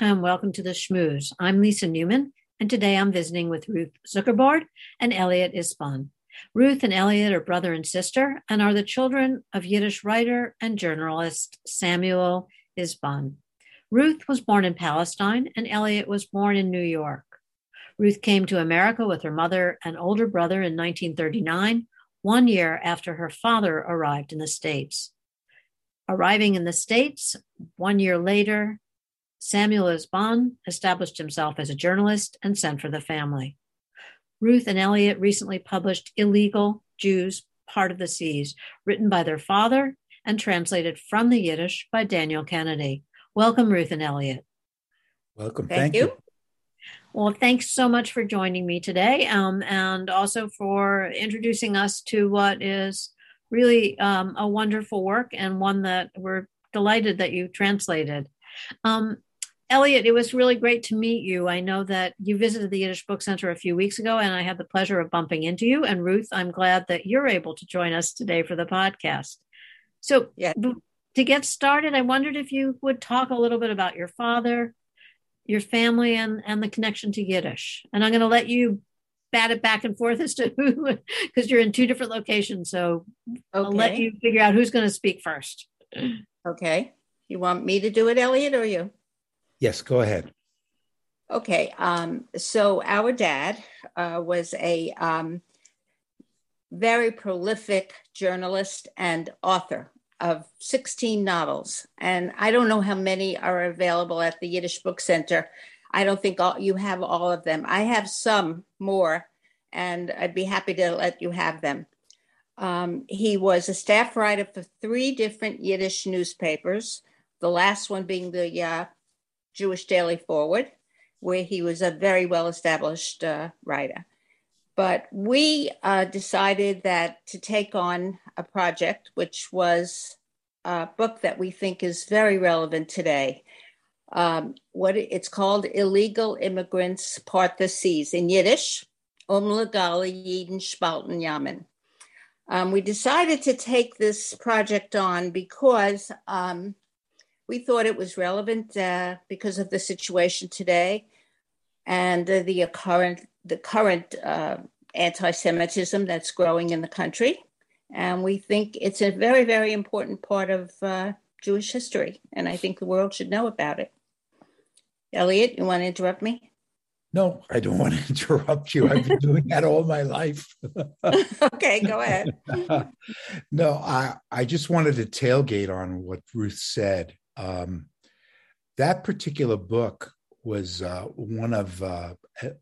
Welcome to the Shmooze. I'm Lisa Newman, and today I'm visiting with Ruth Zuckerbrod and Elliott Isban. Ruth and Elliott are brother and sister and are the children of Yiddish writer and journalist Samuel Isban. Ruth was born in Palestine and Elliot was born in New York. Ruth came to America with her mother and older brother in 1939, one year after her father arrived in the States. Arriving in the States one year later, Samuel Isban established himself as a journalist and sent for the family. Ruth and Elliott recently published Illegal Jews Part of the Seas, written by their father and translated from the Yiddish by Daniel Kennedy. Welcome, Ruth and Elliot. Welcome. Thank, Thank you. you. Well, thanks so much for joining me today um, and also for introducing us to what is really um, a wonderful work and one that we're delighted that you translated. Um, Elliott, it was really great to meet you. I know that you visited the Yiddish Book Center a few weeks ago, and I had the pleasure of bumping into you. And Ruth, I'm glad that you're able to join us today for the podcast. So, yeah. to get started, I wondered if you would talk a little bit about your father, your family, and, and the connection to Yiddish. And I'm going to let you bat it back and forth as to who, because you're in two different locations. So, okay. I'll let you figure out who's going to speak first. Okay. You want me to do it, Elliott, or you? Yes, go ahead. Okay. Um, so our dad uh, was a um, very prolific journalist and author of 16 novels. And I don't know how many are available at the Yiddish Book Center. I don't think all, you have all of them. I have some more, and I'd be happy to let you have them. Um, he was a staff writer for three different Yiddish newspapers, the last one being the uh, Jewish Daily Forward, where he was a very well established uh, writer. But we uh, decided that to take on a project, which was a book that we think is very relevant today. Um, what it's called Illegal Immigrants Part the Seas in Yiddish, Umlegale Yiden Spalten Yamen. Um, we decided to take this project on because um, we thought it was relevant uh, because of the situation today and uh, the current the current uh, anti-Semitism that's growing in the country, and we think it's a very very important part of uh, Jewish history, and I think the world should know about it. Elliott, you want to interrupt me? No, I don't want to interrupt you. I've been doing that all my life. okay, go ahead. no, I, I just wanted to tailgate on what Ruth said. Um, that particular book was uh, one of uh,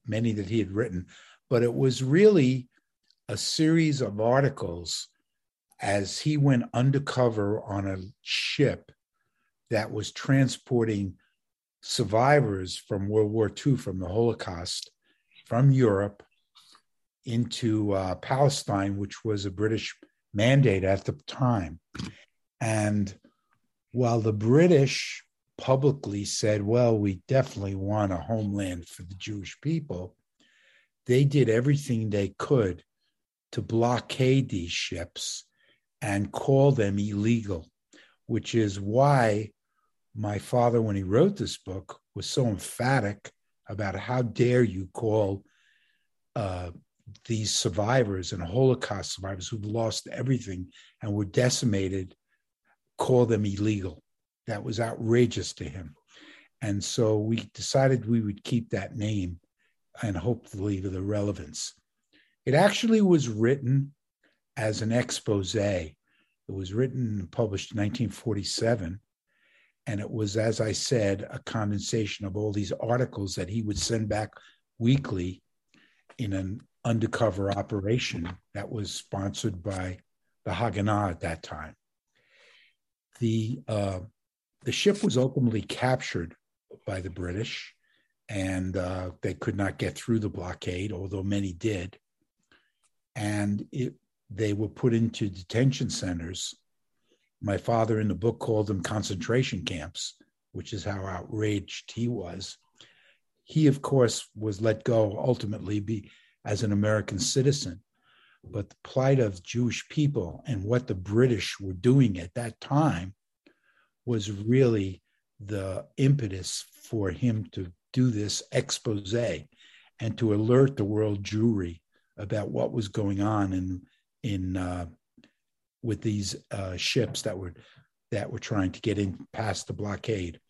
many that he had written, but it was really a series of articles as he went undercover on a ship that was transporting survivors from World War II, from the Holocaust, from Europe into uh, Palestine, which was a British mandate at the time. And while the British publicly said, well, we definitely want a homeland for the Jewish people, they did everything they could to blockade these ships and call them illegal, which is why my father, when he wrote this book, was so emphatic about how dare you call uh, these survivors and Holocaust survivors who've lost everything and were decimated call them illegal. That was outrageous to him. And so we decided we would keep that name and hopefully the relevance. It actually was written as an expose. It was written and published in 1947. And it was, as I said, a condensation of all these articles that he would send back weekly in an undercover operation that was sponsored by the Haganah at that time the uh, the ship was ultimately captured by the British, and uh, they could not get through the blockade, although many did. And it, they were put into detention centers. My father, in the book, called them concentration camps, which is how outraged he was. He, of course, was let go ultimately be, as an American citizen but the plight of Jewish people and what the British were doing at that time was really the impetus for him to do this expose and to alert the world Jewry about what was going on in in uh, with these uh, ships that were that were trying to get in past the blockade.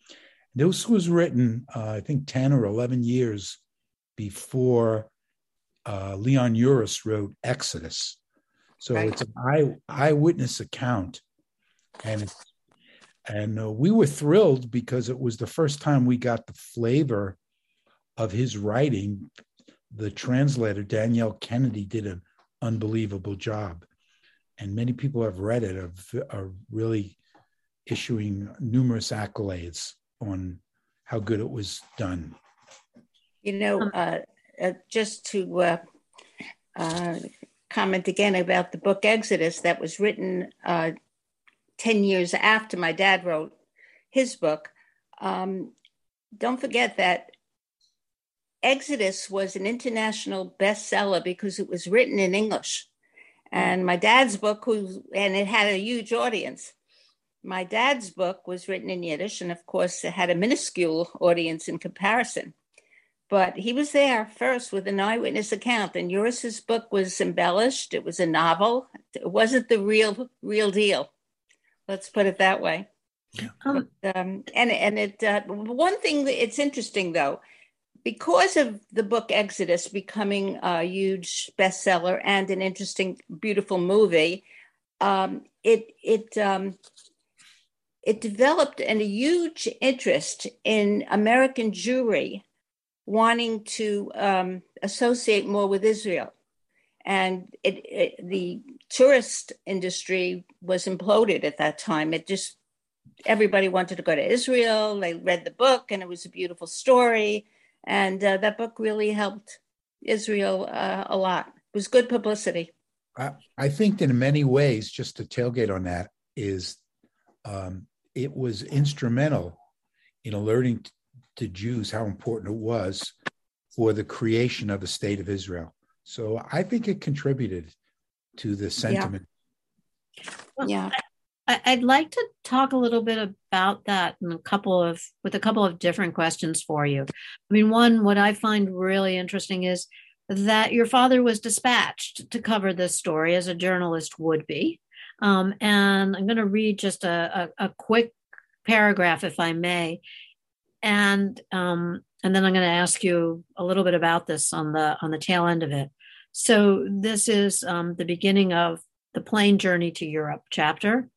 This was written, uh, I think, ten or eleven years before uh, Leon Uris wrote Exodus. So right. it's an eye eyewitness account, and and uh, we were thrilled because it was the first time we got the flavor of his writing. The translator Danielle Kennedy did an unbelievable job, and many people have read it are, are really issuing numerous accolades on how good it was done. You know, um, uh, uh, just to uh, uh, comment again about the book Exodus that was written uh, 10 years after my dad wrote his book. Um, don't forget that Exodus was an international bestseller because it was written in English. And my dad's book, who, and it had a huge audience. My dad's book was written in Yiddish, and of course, it had a minuscule audience in comparison. But he was there first with an eyewitness account, and Uris's book was embellished. It was a novel. It wasn't the real, real deal. Let's put it that way. Um, but, um, and and it uh, one thing that it's interesting though, because of the book Exodus becoming a huge bestseller and an interesting, beautiful movie, um, it it um, it developed a huge interest in American Jewry wanting to um, associate more with Israel. And it, it, the tourist industry was imploded at that time. It just, everybody wanted to go to Israel. They read the book, and it was a beautiful story. And uh, that book really helped Israel uh, a lot. It was good publicity. I, I think that in many ways, just to tailgate on that, is um, it was instrumental in alerting to Jews how important it was for the creation of the state of Israel. So I think it contributed to the sentiment. Yeah. yeah. I'd like to talk a little bit about that in a couple of with a couple of different questions for you. I mean, one, what I find really interesting is that your father was dispatched to cover this story as a journalist would be. Um, and I'm going to read just a, a, a, quick paragraph, if I may and um, and then I'm going to ask you a little bit about this on the on the tail end of it. So this is um, the beginning of the plane journey to Europe chapter.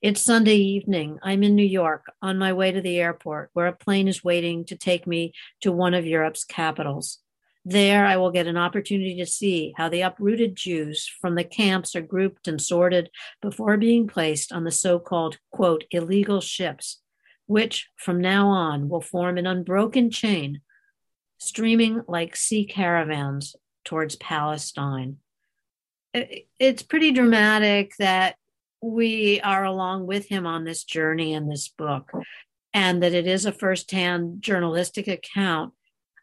It's Sunday evening. I'm in New York on my way to the airport, where a plane is waiting to take me to one of Europe's capitals. There, I will get an opportunity to see how the uprooted Jews from the camps are grouped and sorted before being placed on the so called, quote, illegal ships which from now on will form an unbroken chain, streaming like sea caravans towards Palestine. It's pretty dramatic that we are along with him on this journey in this book, and that it is a firsthand journalistic account.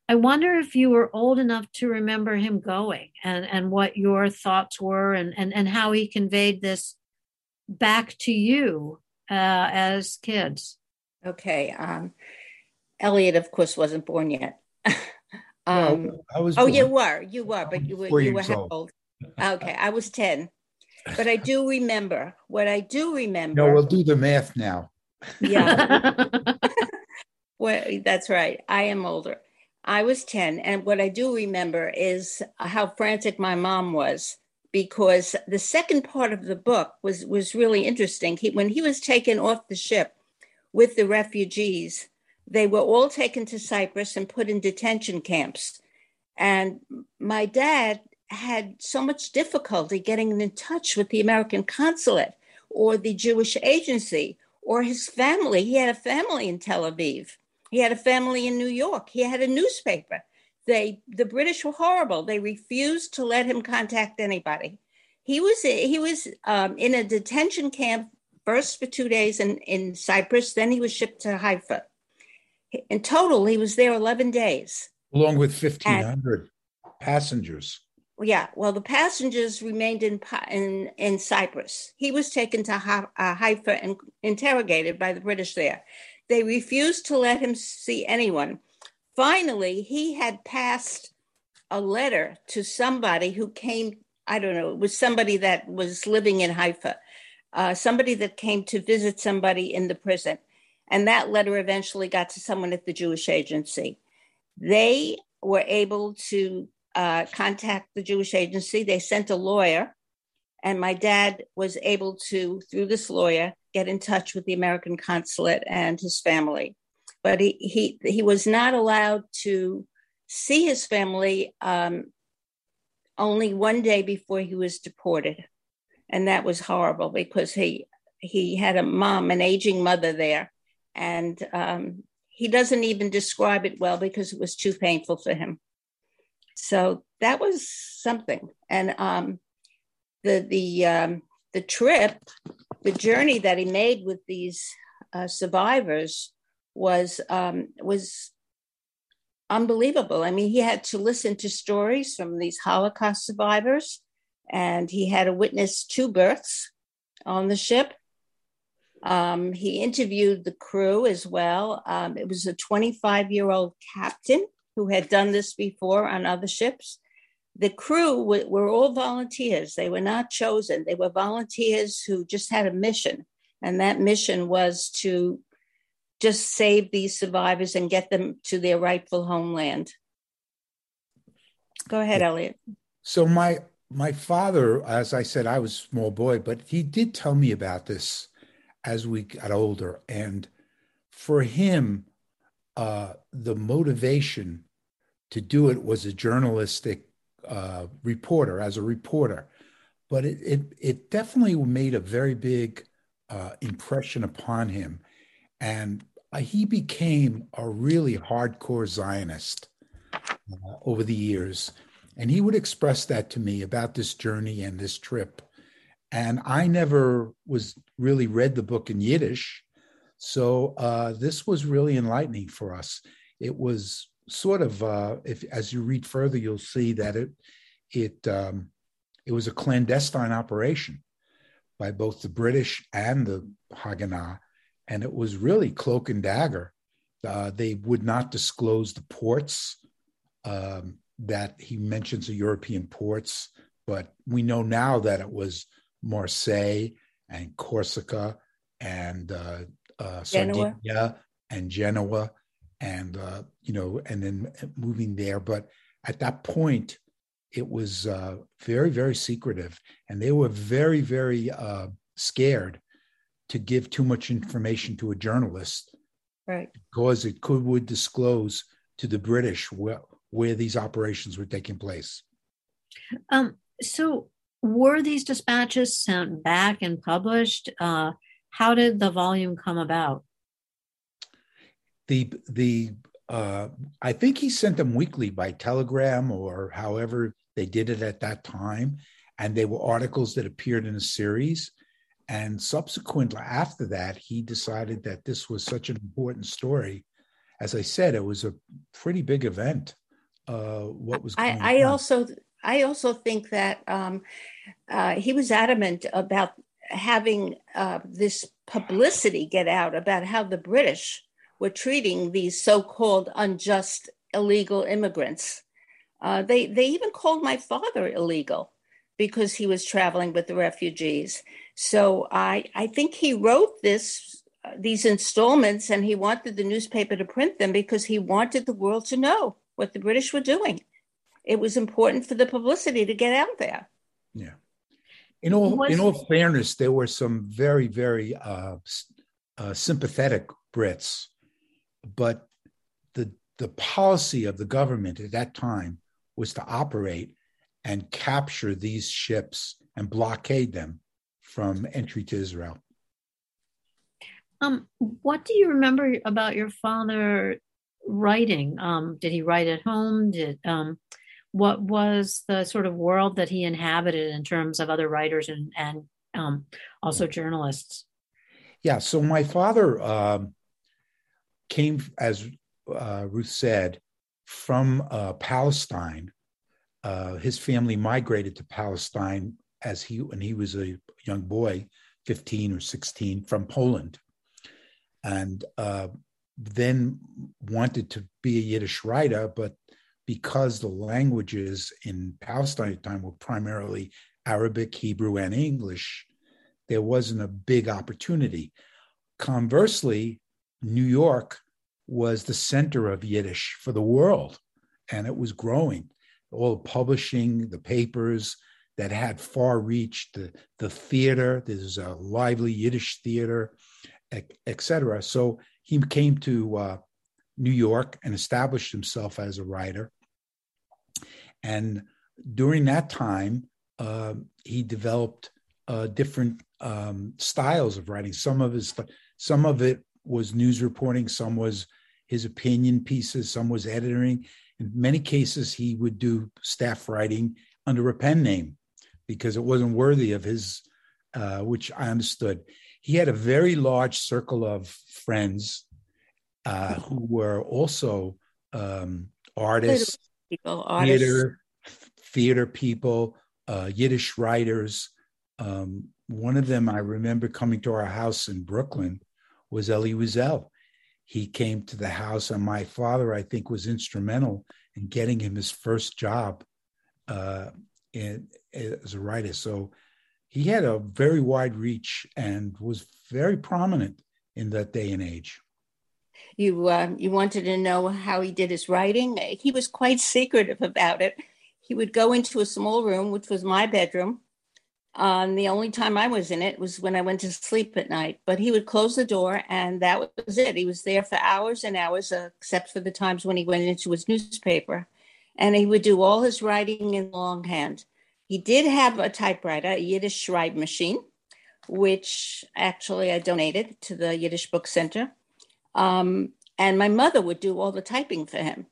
I wonder if you were old enough to remember him going and, and what your thoughts were and, and, and how he conveyed this back to you uh, as kids. Okay. Um, Elliott, of course, wasn't born yet. um, no, I was. Oh, born. you were. You were, but you were. You were how old? Okay, I was ten, but I do remember. What I do remember. No, we'll do the math now. Yeah. well, that's right. I am older. I was 10. And what I do remember is how frantic my mom was because the second part of the book was, was really interesting. He, when he was taken off the ship, with the refugees. They were all taken to Cyprus and put in detention camps. And my dad had so much difficulty getting in touch with the American consulate or the Jewish agency or his family. He had a family in Tel Aviv. He had a family in New York. He had a newspaper. They the British were horrible. They refused to let him contact anybody. He was he was um, in a detention camp first for two days in, in Cyprus, then he was shipped to Haifa. In total, he was there 11 days. Along with 1,500 and, passengers. Yeah, well, the passengers remained in, in, in Cyprus. He was taken to ha- uh, Haifa and interrogated by the British there. they refused to let him see anyone. Finally, he had passed a letter to somebody who came, I don't know, it was somebody that was living in Haifa, uh, somebody that came to visit somebody in the prison. And that letter eventually got to someone at the Jewish agency. They were able to uh, contact the Jewish agency. They sent a lawyer, and my dad was able to, through this lawyer, get in touch with the American consulate and his family. But he he he was not allowed to see his family um, only one day before he was deported, and that was horrible because he he had a mom, an aging mother there, and um, he doesn't even describe it well because it was too painful for him. So that was something, and um, the the um, the trip, the journey that he made with these uh, survivors was um, was unbelievable. I mean, he had to listen to stories from these Holocaust survivors, and he had to witness two births on the ship. Um, he interviewed the crew as well. Um, it was a 25 year old captain who had done this before on other ships. The crew w- were all volunteers. They were not chosen. They were volunteers who just had a mission. And that mission was to just save these survivors and get them to their rightful homeland. Go ahead, Elliott. So my my father, as I said, I was a small boy, but he did tell me about this as we got older. And for him, uh, the motivation to do it was a journalistic uh, reporter, as a reporter. But it, it, it definitely made a very big uh, impression upon him. And uh, he became a really hardcore Zionist uh, over the years. And he would express that to me about this journey and this trip. And I never was really read the book in Yiddish. So uh, this was really enlightening for us. It was sort of, uh, if as you read further, you'll see that it it um, it was a clandestine operation by both the British and the Haganah, and it was really cloak and dagger. Uh, they would not disclose the ports um, that he mentions, the European ports, but we know now that it was Marseille and Corsica and uh, uh, Sardinia and Genoa, and uh, you know, and then moving there. But at that point, it was uh, very, very secretive, and they were very, very uh, scared to give too much information to a journalist, right? Because it could would disclose to the British where where these operations were taking place. Um, so, were these dispatches sent back and published? Uh, how did the volume come about? The the uh, I think he sent them weekly by telegram or however they did it at that time. And they were articles that appeared in a series. And subsequently, after that, he decided that this was such an important story. As I said, it was a pretty big event. Uh, what was I, I also I also think that um, uh, he was adamant about having uh, this publicity get out about how the British were treating these so-called unjust illegal immigrants. Uh, they they even called my father illegal because he was traveling with the refugees. So I I think he wrote this uh, these installments and he wanted the newspaper to print them because he wanted the world to know what the British were doing. It was important for the publicity to get out there. Yeah. In all was, in all fairness, there were some very very uh, uh sympathetic Brits but the the policy of the government at that time was to operate and capture these ships and blockade them from entry to Israel. Um, what do you remember about your father writing? Um, did he write at home? Did um, what was the sort of world that he inhabited in terms of other writers and and um, also journalists? Yeah, so my father um, came, as uh, Ruth said, from uh, Palestine. Uh, his family migrated to Palestine as he when he was a young boy, 15 or 16, from Poland. and uh, then wanted to be a Yiddish writer, but because the languages in Palestine at the time were primarily Arabic, Hebrew, and English, there wasn't a big opportunity. Conversely, New York was the center of Yiddish for the world, and it was growing. All the publishing, the papers that had far reach, the, the theater, there's a lively Yiddish theater, etc. So he came to uh, New York and established himself as a writer. And during that time, uh, he developed uh, different um, styles of writing. Some of his, some of it was news reporting, some was his opinion pieces, some was editing. In many cases, he would do staff writing under a pen name because it wasn't worthy of his, uh, which I understood he had a very large circle of friends uh, who were also um, artists, people, artists. theater, theater people, uh, Yiddish writers. Um, one of them I remember coming to our house in Brooklyn was Elie Wiesel. He came to the house, and my father, I think, was instrumental in getting him his first job uh, in, as a writer. So he had a very wide reach and was very prominent in that day and age. You uh, you wanted to know how he did his writing. He was quite secretive about it. He would go into a small room, which was my bedroom. Um, the only time I was in it was when I went to sleep at night. But he would close the door, and that was it. He was there for hours and hours, uh, except for the times when he went into his newspaper, and he would do all his writing in longhand. He did have a typewriter, a Yiddish Schreib machine, which actually I donated to the Yiddish Book Center. Um, and my mother would do all the typing for him,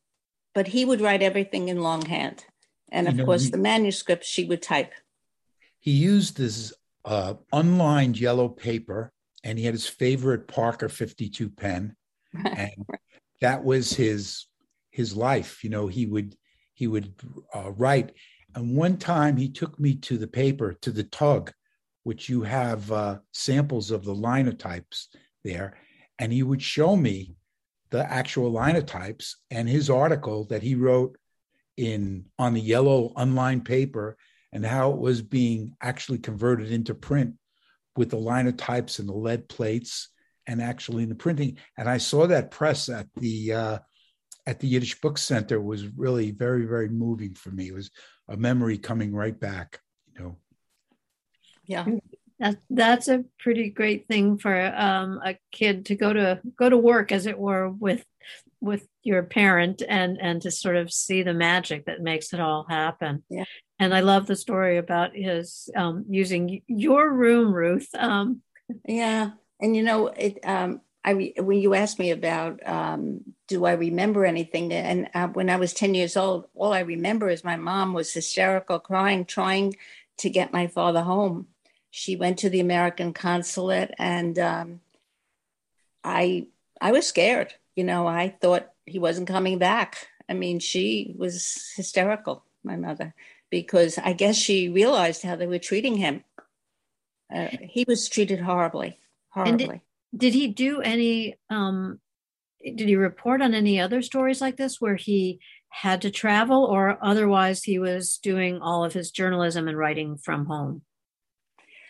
but he would write everything in longhand. And of you know, course, he, the manuscripts she would type. He used this uh, unlined yellow paper, and he had his favorite Parker 52 pen. And that was his his life. You know, he would he would uh, write and one time he took me to the paper, to the tug, which you have uh, samples of the linotypes there. And he would show me the actual linotypes and his article that he wrote in on the yellow unlined paper and how it was being actually converted into print with the linotypes and the lead plates and actually in the printing. And I saw that press at the uh, at the Yiddish Book Center was really very very moving for me. It was a memory coming right back you know. Yeah. That, that's a pretty great thing for um, a kid to go to go to work as it were with with your parent and and to sort of see the magic that makes it all happen. Yeah. And i love the story about his um, using your room ruth um, yeah. And you know it um, I when you asked me about um, do I remember anything, and uh, when I was ten years old, all I remember is my mom was hysterical, crying, trying to get my father home. She went to the American consulate, and um, I I was scared. You know, I thought he wasn't coming back. I mean, she was hysterical, my mother, because I guess she realized how they were treating him. Uh, he was treated horribly, horribly did he do any um did he report on any other stories like this where he had to travel or otherwise he was doing all of his journalism and writing from home?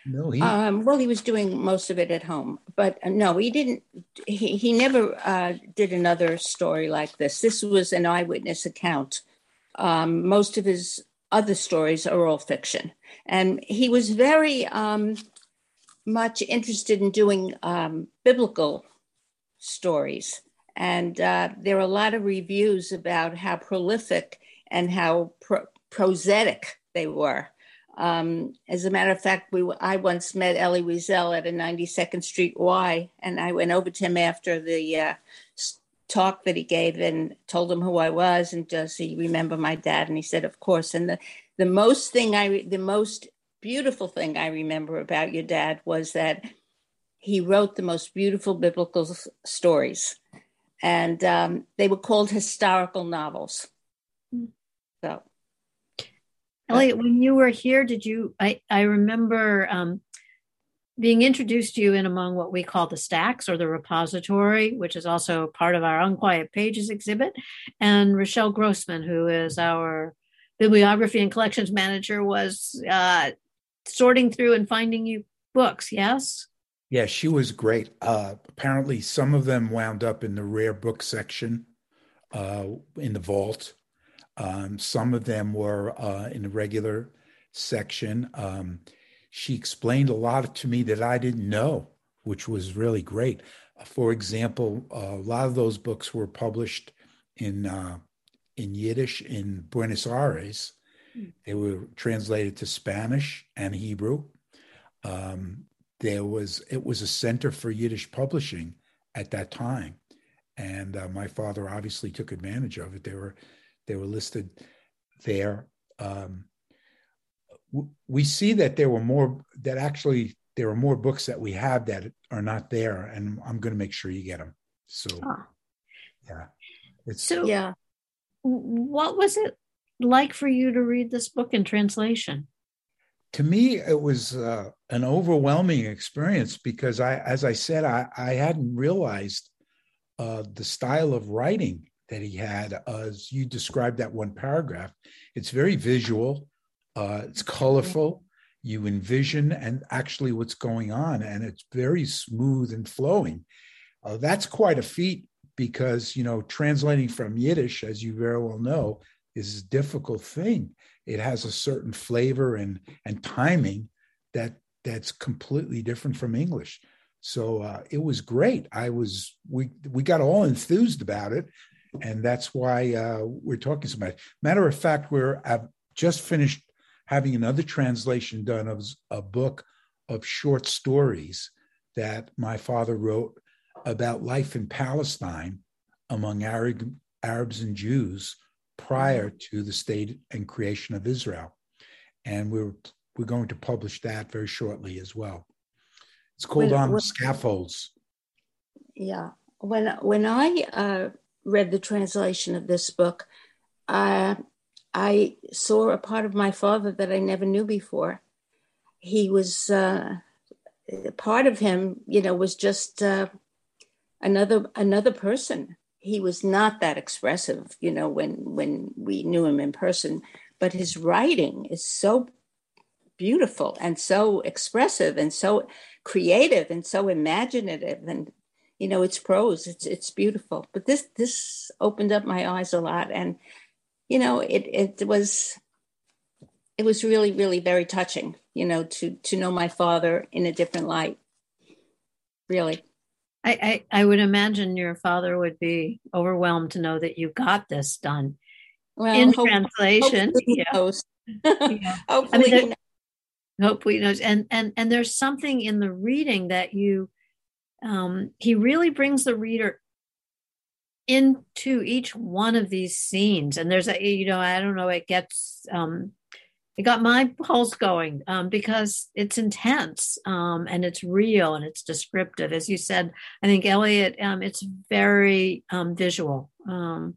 No he um, well he was doing most of it at home but uh, no he didn't he, he never uh, did another story like this. This was an eyewitness account. Um, most of his other stories are all fiction. And he was very um, much interested in doing um, biblical stories. And uh, there are a lot of reviews about how prolific and how pro- prosaic they were. Um, as a matter of fact, we I once met Elie Wiesel at a 92nd Street Y, and I went over to him after the uh, talk that he gave and told him who I was and does he remember my dad? And he said, of course. And the the most thing I the most beautiful thing I remember about your dad was that he wrote the most beautiful biblical stories, and um, they were called historical novels. So, Elliott, when you were here, did you? I I remember um, being introduced to you in among what we call the stacks or the repository, which is also part of our Unquiet Pages exhibit, and Rochelle Grossman, who is our bibliography and collections manager, was uh, sorting through and finding you books. Yes. Yeah, she was great. Uh, apparently, some of them wound up in the rare book section uh, in the vault. Um, some of them were uh, in the regular section. Um, she explained a lot to me that I didn't know, which was really great. For example, a lot of those books were published in uh, in Yiddish in Buenos Aires. They were translated to Spanish and Hebrew. Um, there was it was a center for Yiddish publishing at that time, and uh, my father obviously took advantage of it. They were they were listed there. Um, we see that there were more that actually there are more books that we have that are not there and i'm going to make sure you get them so ah. yeah it's so yeah what was it like for you to read this book in translation to me it was uh, an overwhelming experience because i as i said i, I hadn't realized uh, the style of writing that he had as you described that one paragraph it's very visual uh, it's colorful. You envision and actually what's going on, and it's very smooth and flowing. Uh, that's quite a feat because you know translating from Yiddish, as you very well know, is a difficult thing. It has a certain flavor and and timing that that's completely different from English. So uh, it was great. I was we we got all enthused about it, and that's why uh, we're talking so much. Matter of fact, we're I've just finished having another translation done of a book of short stories that my father wrote about life in Palestine among Arab, Arabs and Jews prior mm-hmm. to the state and creation of Israel. And we're, we're going to publish that very shortly as well. It's called when, On when, Scaffolds. Yeah. When, when I uh, read the translation of this book, uh, I saw a part of my father that I never knew before. He was uh, part of him, you know, was just uh, another another person. He was not that expressive, you know, when when we knew him in person. But his writing is so beautiful and so expressive and so creative and so imaginative and you know it's prose it's it's beautiful but this this opened up my eyes a lot and you know, it it was it was really really very touching, you know, to to know my father in a different light. Really. I, I, I would imagine your father would be overwhelmed to know that you got this done well, in hope, translation. Hopefully yeah. knows. yeah. hopefully, I mean, there, hopefully knows. And and and there's something in the reading that you um, he really brings the reader into each one of these scenes and there's a you know i don't know it gets um it got my pulse going um, because it's intense um, and it's real and it's descriptive. As you said, I think Elliott, um, it's very um, visual um,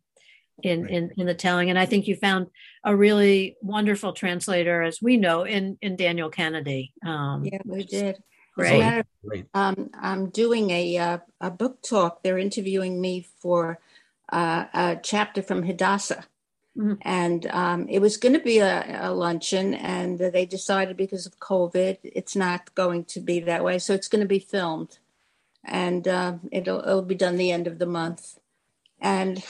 in, in in the telling, and I think you found a really wonderful translator, as we know, in in Daniel Kennedy. Um, yeah, we did. Great. Great. Um, I'm doing a, uh, a book talk. They're interviewing me for uh, a chapter from Hadassah. Mm-hmm. And um, it was going to be a, a, luncheon, and they decided because of COVID, it's not going to be that way. So it's going to be filmed, and uh, it'll, it'll be done the end of the month. And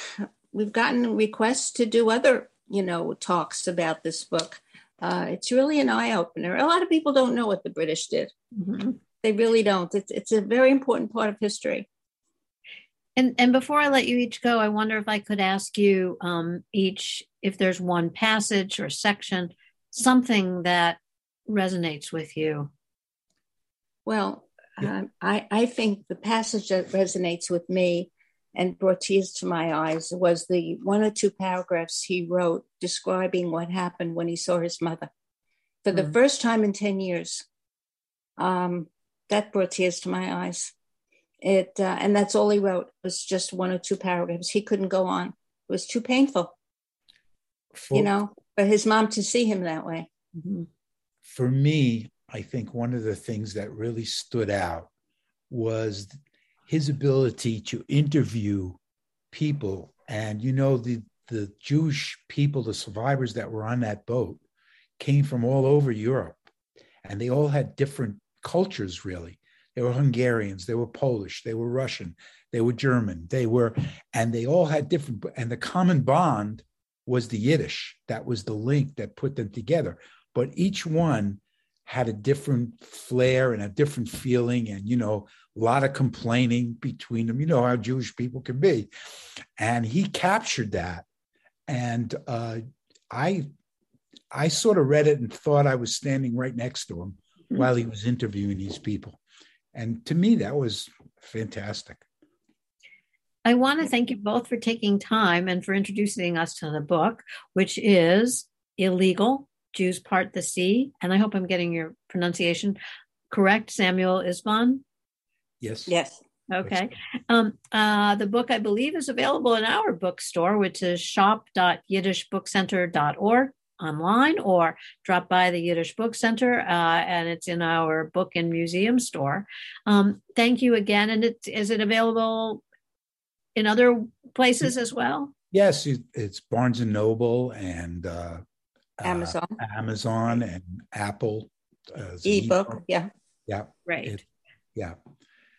we've gotten requests to do other, you know, talks about this book. Uh, it's really an eye opener. A lot of people don't know what the British did. Mm-hmm. They really don't. It's, it's a very important part of history. And, and before I let you each go, I wonder if I could ask you um, each if there's one passage or section, something that resonates with you. Well, yeah. um, I, I think the passage that resonates with me and brought tears to my eyes was the one or two paragraphs he wrote describing what happened when he saw his mother for the mm. first time in 10 years. Um, that brought tears to my eyes. It uh, and that's all he wrote it was just one or two paragraphs. He couldn't go on. It was too painful, for, you know. But his mom to see him that way. Mm-hmm. For me, I think one of the things that really stood out was his ability to interview people. And you know, the the Jewish people, the survivors that were on that boat, came from all over Europe, and they all had different cultures. Really, they were Hungarians, they were Polish, they were Russian, they were German, they were, and they all had different. And the common bond was the Yiddish. That was the link that put them together. But each one had a different flair and a different feeling, and you know, a lot of complaining between them. You know how Jewish people can be, and he captured that and uh, I I sort of read it and thought I was standing right next to him mm-hmm. while he was interviewing these people, and to me that was fantastic. I want to thank you both for taking time and for introducing us to the book, which is Illegal Jews Part the Sea. And I hope I'm getting your pronunciation correct, Samuel Isban. Yes. Yes. Okay. Um, uh, the book, I believe, is available in our bookstore, which is shop.yiddishbookcenter.org online or drop by the Yiddish Book Center, uh, and it's in our book and museum store. Um, thank you again. And it, is it available in other places as well? Yes, it's Barnes and Noble and uh, Amazon, uh, Amazon and Apple. Uh, ebook, yeah, yeah, right, it, yeah.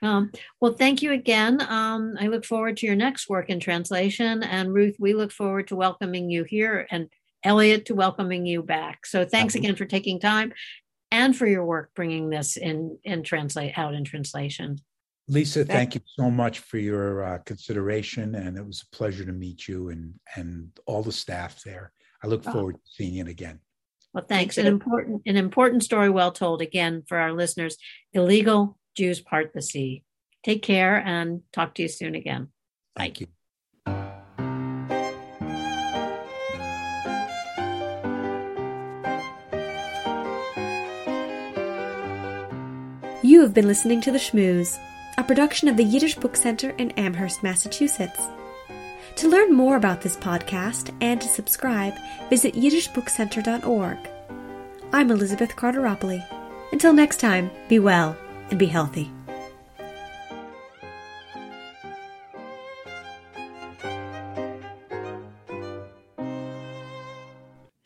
Um, well, thank you again. Um, I look forward to your next work in translation. And Ruth, we look forward to welcoming you here and Elliott to welcoming you back. So thanks again for taking time and for your work bringing this in, in translate out in translation. Lisa, thank you so much for your uh, consideration, and it was a pleasure to meet you and and all the staff there. I look oh. forward to seeing you again. Well, thanks. An important an important story, well told. Again for our listeners. Illegal Jews part the sea. Take care and talk to you soon again. Thank you. You have been listening to The Shmooze, a production of the Yiddish Book Center in Amherst, Massachusetts. To learn more about this podcast and to subscribe, visit yiddishbookcenter.org. I'm Elizabeth Carteropoli. Until next time, be well and be healthy.